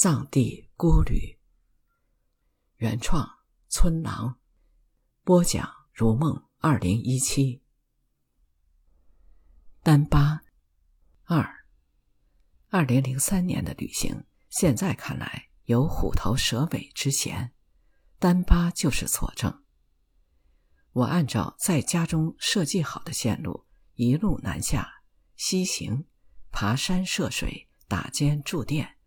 藏地孤旅，原创村郎，播讲如梦二零一七，丹巴二，二零零三年的旅行，现在看来有虎头蛇尾之嫌，丹巴就是佐证。我按照在家中设计好的线路，一路南下西行，爬山涉水，打尖住店。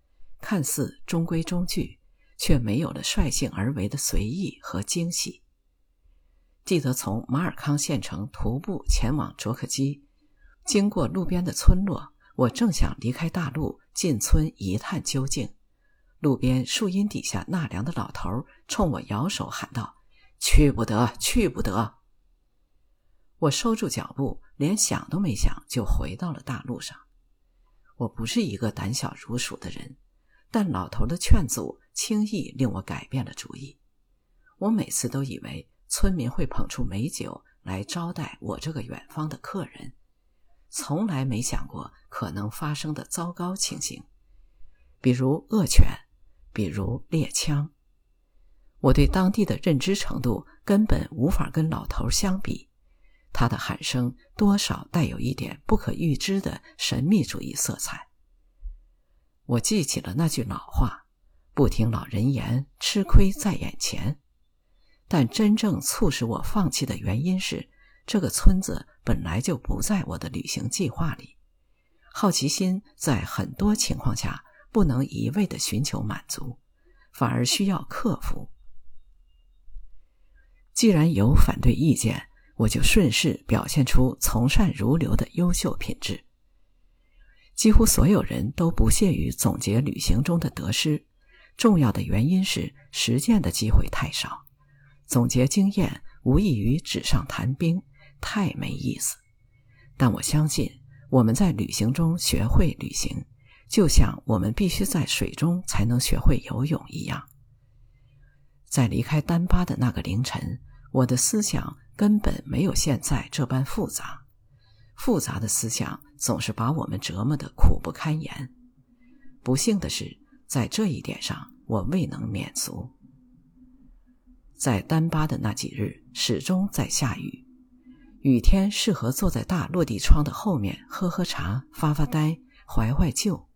看似中规中矩，却没有了率性而为的随意和惊喜。记得从马尔康县城徒步前往卓克基，经过路边的村落，我正想离开大路进村一探究竟，路边树荫底下纳凉的老头冲我摇手喊道：“去不得，去不得！”我收住脚步，连想都没想就回到了大路上。我不是一个胆小如鼠的人。但老头的劝阻轻易令我改变了主意。我每次都以为村民会捧出美酒来招待我这个远方的客人，从来没想过可能发生的糟糕情形，比如恶犬，比如猎枪。我对当地的认知程度根本无法跟老头相比，他的喊声多少带有一点不可预知的神秘主义色彩。我记起了那句老话：“不听老人言，吃亏在眼前。”但真正促使我放弃的原因是，这个村子本来就不在我的旅行计划里。好奇心在很多情况下不能一味的寻求满足，反而需要克服。既然有反对意见，我就顺势表现出从善如流的优秀品质。几乎所有人都不屑于总结旅行中的得失，重要的原因是实践的机会太少，总结经验无异于纸上谈兵，太没意思。但我相信，我们在旅行中学会旅行，就像我们必须在水中才能学会游泳一样。在离开丹巴的那个凌晨，我的思想根本没有现在这般复杂。复杂的思想总是把我们折磨得苦不堪言。不幸的是，在这一点上，我未能免俗。在丹巴的那几日，始终在下雨。雨天适合坐在大落地窗的后面喝喝茶、发发呆、怀怀旧，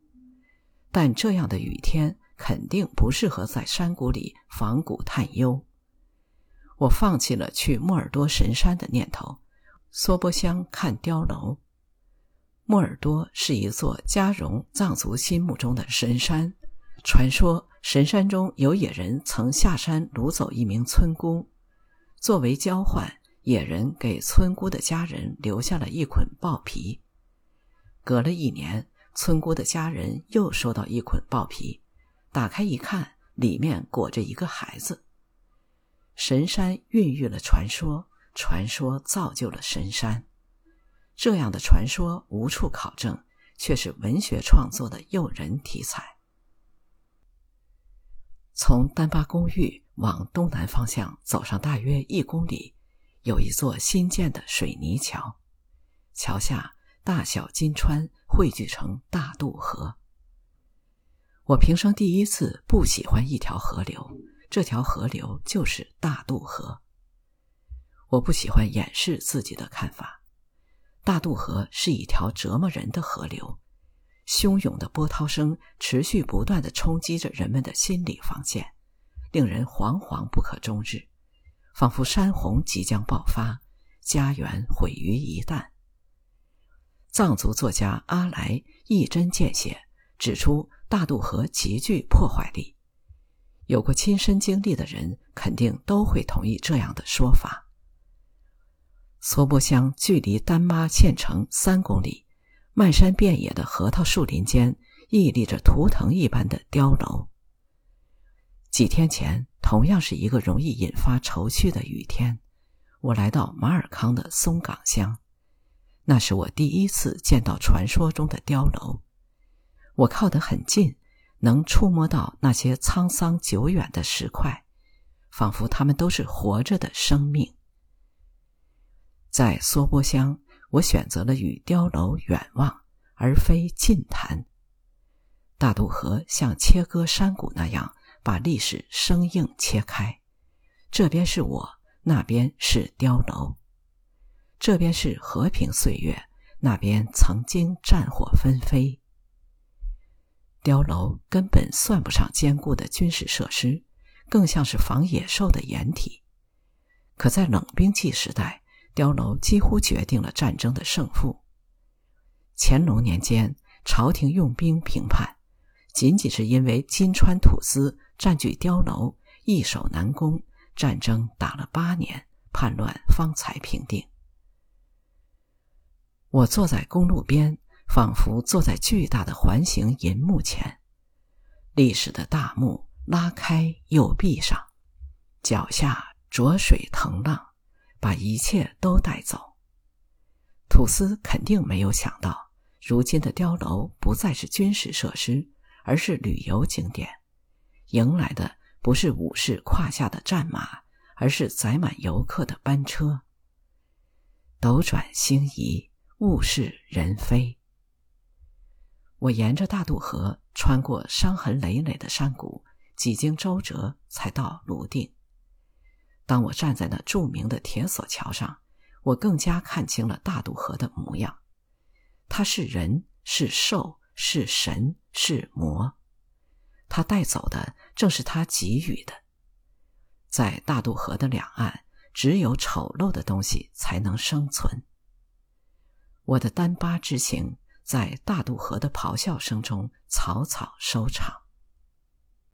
但这样的雨天肯定不适合在山谷里访古探幽。我放弃了去莫尔多神山的念头。梭波乡看碉楼。莫尔多是一座加绒藏族心目中的神山。传说神山中有野人曾下山掳走一名村姑，作为交换，野人给村姑的家人留下了一捆豹皮。隔了一年，村姑的家人又收到一捆豹皮，打开一看，里面裹着一个孩子。神山孕育了传说。传说造就了神山，这样的传说无处考证，却是文学创作的诱人题材。从丹巴公寓往东南方向走上大约一公里，有一座新建的水泥桥，桥下大小金川汇聚成大渡河。我平生第一次不喜欢一条河流，这条河流就是大渡河。我不喜欢掩饰自己的看法。大渡河是一条折磨人的河流，汹涌的波涛声持续不断的冲击着人们的心理防线，令人惶惶不可终日，仿佛山洪即将爆发，家园毁于一旦。藏族作家阿来一针见血指出，大渡河极具破坏力。有过亲身经历的人肯定都会同意这样的说法。梭波乡距离丹巴县城三公里，漫山遍野的核桃树林间屹立着图腾一般的碉楼。几天前，同样是一个容易引发愁绪的雨天，我来到马尔康的松岗乡，那是我第一次见到传说中的碉楼。我靠得很近，能触摸到那些沧桑久远的石块，仿佛它们都是活着的生命。在梭波乡，我选择了与碉楼远望，而非近谈。大渡河像切割山谷那样，把历史生硬切开。这边是我，那边是碉楼；这边是和平岁月，那边曾经战火纷飞。碉楼根本算不上坚固的军事设施，更像是防野兽的掩体。可在冷兵器时代，碉楼几乎决定了战争的胜负。乾隆年间，朝廷用兵平叛，仅仅是因为金川土司占据碉楼，易守难攻，战争打了八年，叛乱方才平定。我坐在公路边。仿佛坐在巨大的环形银幕前，历史的大幕拉开又闭上，脚下浊水腾浪，把一切都带走。土司肯定没有想到，如今的碉楼不再是军事设施，而是旅游景点，迎来的不是武士胯下的战马，而是载满游客的班车。斗转星移，物是人非。我沿着大渡河，穿过伤痕累累的山谷，几经周折才到泸定。当我站在那著名的铁索桥上，我更加看清了大渡河的模样。它是人，是兽，是神，是魔。它带走的正是他给予的。在大渡河的两岸，只有丑陋的东西才能生存。我的丹巴之行。在大渡河的咆哮声中草草收场。